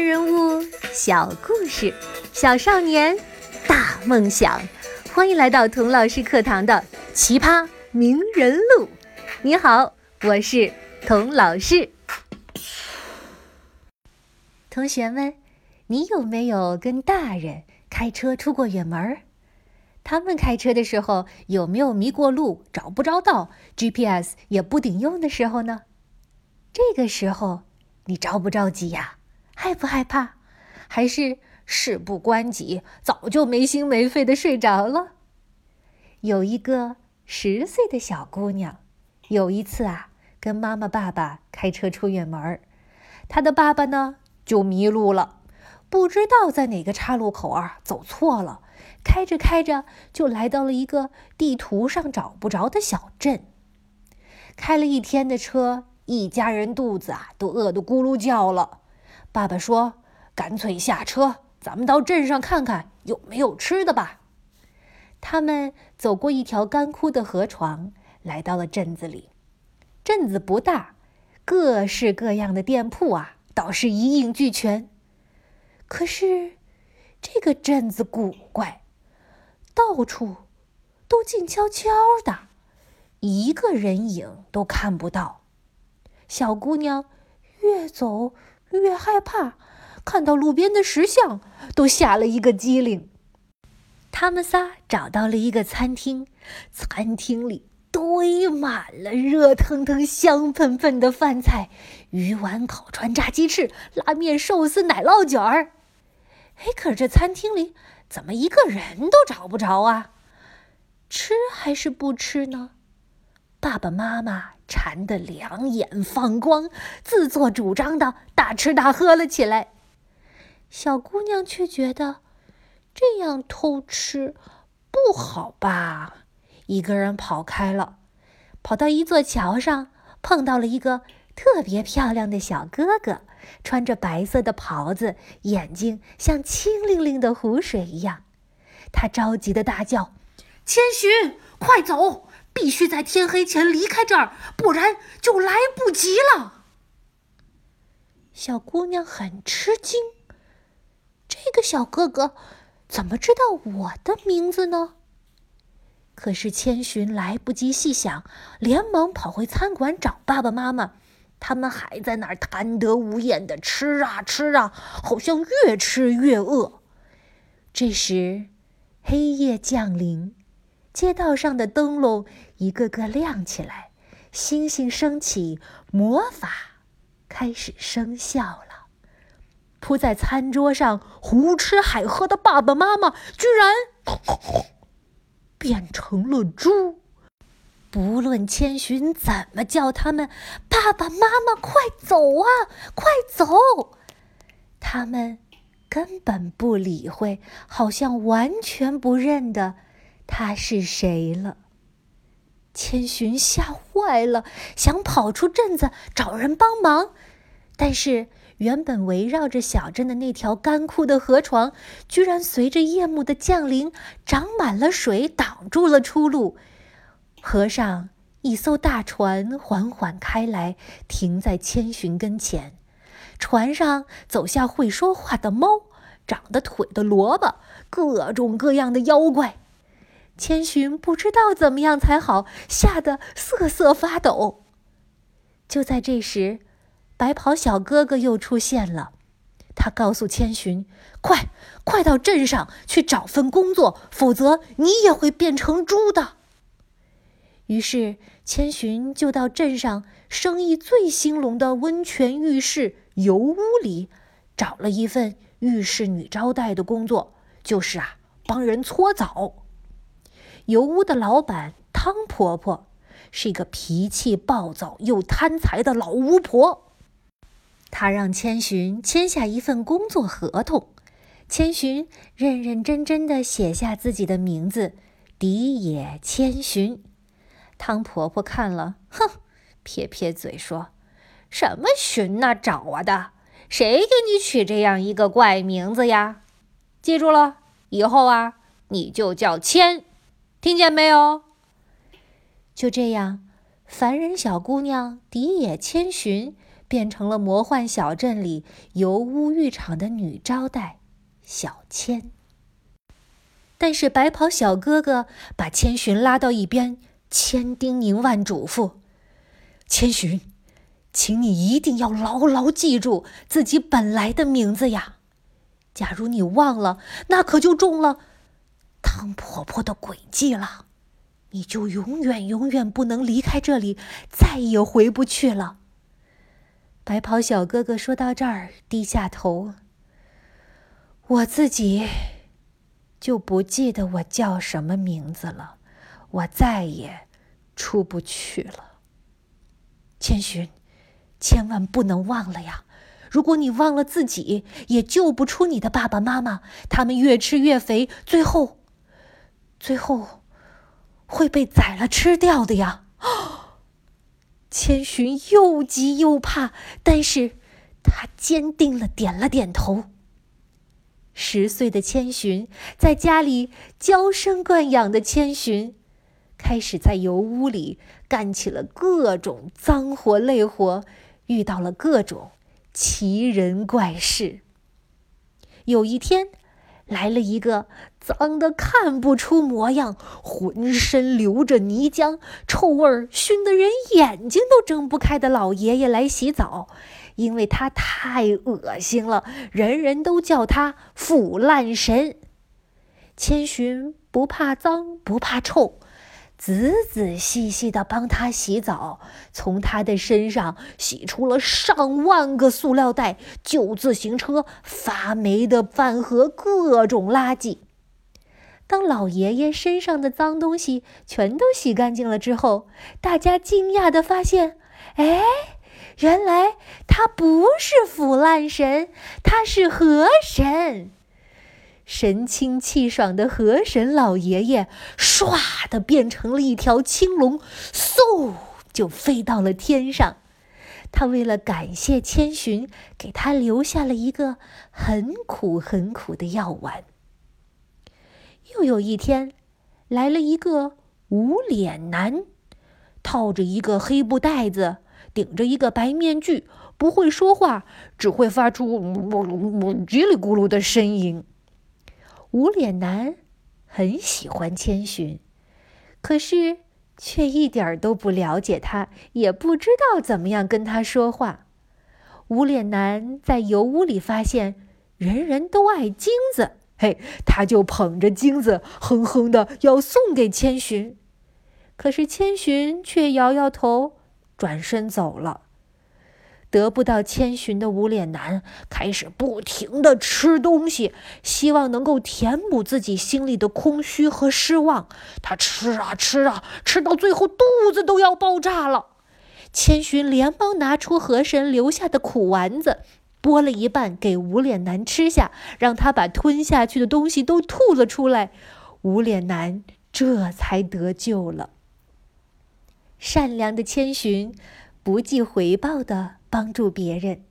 人物小故事，小少年大梦想。欢迎来到童老师课堂的《奇葩名人录》。你好，我是童老师。同学们，你有没有跟大人开车出过远门？他们开车的时候有没有迷过路、找不着道、GPS 也不顶用的时候呢？这个时候你着不着急呀？害不害怕？还是事不关己，早就没心没肺的睡着了？有一个十岁的小姑娘，有一次啊，跟妈妈、爸爸开车出远门儿，她的爸爸呢就迷路了，不知道在哪个岔路口啊走错了，开着开着就来到了一个地图上找不着的小镇。开了一天的车，一家人肚子啊都饿得咕噜叫了。爸爸说：“干脆下车，咱们到镇上看看有没有吃的吧。”他们走过一条干枯的河床，来到了镇子里。镇子不大，各式各样的店铺啊倒是一应俱全。可是，这个镇子古怪，到处都静悄悄的，一个人影都看不到。小姑娘越走。越害怕，看到路边的石像都吓了一个机灵。他们仨找到了一个餐厅，餐厅里堆满了热腾腾、香喷喷的饭菜：鱼丸、烤串、炸鸡翅、拉面、寿司、奶酪卷儿。哎，可是这餐厅里怎么一个人都找不着啊？吃还是不吃呢？爸爸妈妈。馋得两眼放光，自作主张的大吃大喝了起来。小姑娘却觉得这样偷吃不好吧，一个人跑开了，跑到一座桥上，碰到了一个特别漂亮的小哥哥，穿着白色的袍子，眼睛像清灵灵的湖水一样。他着急的大叫：“千寻，快走！”必须在天黑前离开这儿，不然就来不及了。小姑娘很吃惊，这个小哥哥怎么知道我的名字呢？可是千寻来不及细想，连忙跑回餐馆找爸爸妈妈。他们还在那儿贪得无厌的吃啊吃啊，好像越吃越饿。这时，黑夜降临。街道上的灯笼一个个亮起来，星星升起，魔法开始生效了。扑在餐桌上胡吃海喝的爸爸妈妈，居然变成了猪。不论千寻怎么叫他们，爸爸妈妈快走啊，快走！他们根本不理会，好像完全不认得。他是谁了？千寻吓坏了，想跑出镇子找人帮忙，但是原本围绕着小镇的那条干枯的河床，居然随着夜幕的降临长满了水，挡住了出路。河上一艘大船缓缓开来，停在千寻跟前。船上走下会说话的猫，长得腿的萝卜，各种各样的妖怪。千寻不知道怎么样才好，吓得瑟瑟发抖。就在这时，白袍小哥哥又出现了。他告诉千寻：“快，快到镇上去找份工作，否则你也会变成猪的。”于是，千寻就到镇上生意最兴隆的温泉浴室油屋里，找了一份浴室女招待的工作，就是啊，帮人搓澡。油屋的老板汤婆婆是一个脾气暴躁又贪财的老巫婆。她让千寻签下一份工作合同，千寻认认真真的写下自己的名字“荻野千寻”。汤婆婆看了，哼，撇撇嘴说：“什么寻呐找啊的？谁给你取这样一个怪名字呀？记住了，以后啊，你就叫千。”听见没有？就这样，凡人小姑娘荻野千寻变成了魔幻小镇里油污浴场的女招待小千。但是白袍小哥哥把千寻拉到一边，千叮咛万嘱咐：“千寻，请你一定要牢牢记住自己本来的名字呀！假如你忘了，那可就中了汤婆婆的诡计了，你就永远永远不能离开这里，再也回不去了。”白袍小哥哥说到这儿，低下头：“我自己。”就不记得我叫什么名字了，我再也出不去了。千寻，千万不能忘了呀！如果你忘了自己，也救不出你的爸爸妈妈。他们越吃越肥，最后，最后会被宰了吃掉的呀！千寻又急又怕，但是他坚定了点了点头。十岁的千寻，在家里娇生惯养的千寻，开始在油屋里干起了各种脏活累活，遇到了各种奇人怪事。有一天，来了一个脏得看不出模样、浑身流着泥浆、臭味儿熏得人眼睛都睁不开的老爷爷来洗澡。因为他太恶心了，人人都叫他腐烂神。千寻不怕脏，不怕臭，仔仔细细的帮他洗澡，从他的身上洗出了上万个塑料袋、旧自行车、发霉的饭盒、各种垃圾。当老爷爷身上的脏东西全都洗干净了之后，大家惊讶地发现，哎。原来他不是腐烂神，他是河神。神清气爽的河神老爷爷，唰的变成了一条青龙，嗖就飞到了天上。他为了感谢千寻，给他留下了一个很苦很苦的药丸。又有一天，来了一个无脸男，套着一个黑布袋子。顶着一个白面具，不会说话，只会发出叽里咕噜的声音。无脸男很喜欢千寻，可是却一点儿都不了解他，也不知道怎么样跟他说话。无脸男在油屋里发现人人都爱金子，嘿，他就捧着金子，哼哼的要送给千寻。可是千寻却摇摇头。转身走了，得不到千寻的无脸男开始不停的吃东西，希望能够填补自己心里的空虚和失望。他吃啊吃啊，吃到最后肚子都要爆炸了。千寻连忙拿出河神留下的苦丸子，剥了一半给无脸男吃下，让他把吞下去的东西都吐了出来。无脸男这才得救了。善良的千寻，不计回报的帮助别人，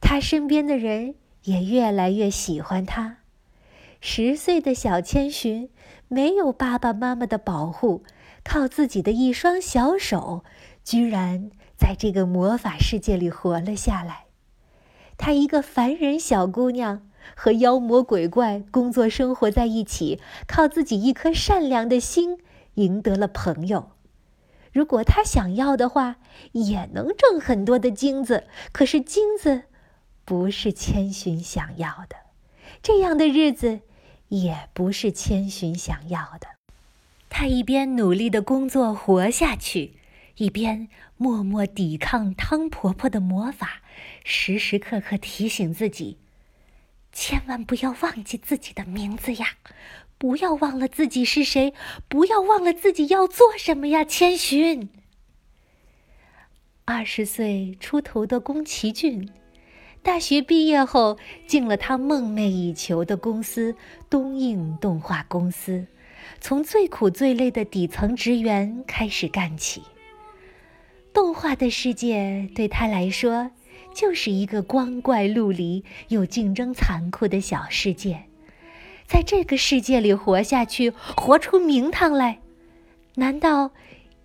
他身边的人也越来越喜欢他。十岁的小千寻，没有爸爸妈妈的保护，靠自己的一双小手，居然在这个魔法世界里活了下来。她一个凡人小姑娘，和妖魔鬼怪工作生活在一起，靠自己一颗善良的心，赢得了朋友。如果他想要的话，也能挣很多的金子。可是金子不是千寻想要的，这样的日子也不是千寻想要的。他一边努力的工作活下去，一边默默抵抗汤婆婆的魔法，时时刻刻提醒自己：千万不要忘记自己的名字呀。不要忘了自己是谁，不要忘了自己要做什么呀，千寻。二十岁出头的宫崎骏，大学毕业后进了他梦寐以求的公司——东映动画公司，从最苦最累的底层职员开始干起。动画的世界对他来说，就是一个光怪陆离又竞争残酷的小世界。在这个世界里活下去，活出名堂来，难道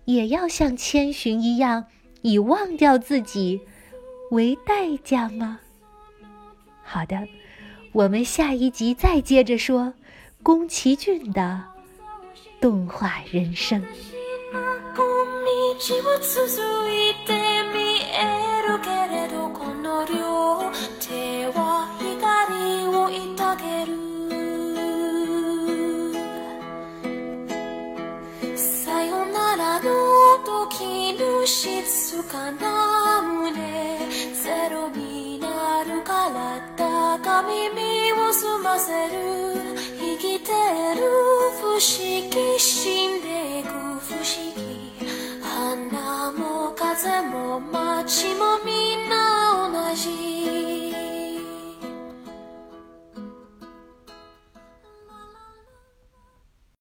也要像千寻一样，以忘掉自己为代价吗？好的，我们下一集再接着说宫崎骏的动画人生。日は続いて見えるけれどこの両手は光をいたげる。さよならの時の静かな胸ゼロになるから高耳を澄ませる。生きてる不思議死んでいく不思議。風も街もみんな同じ。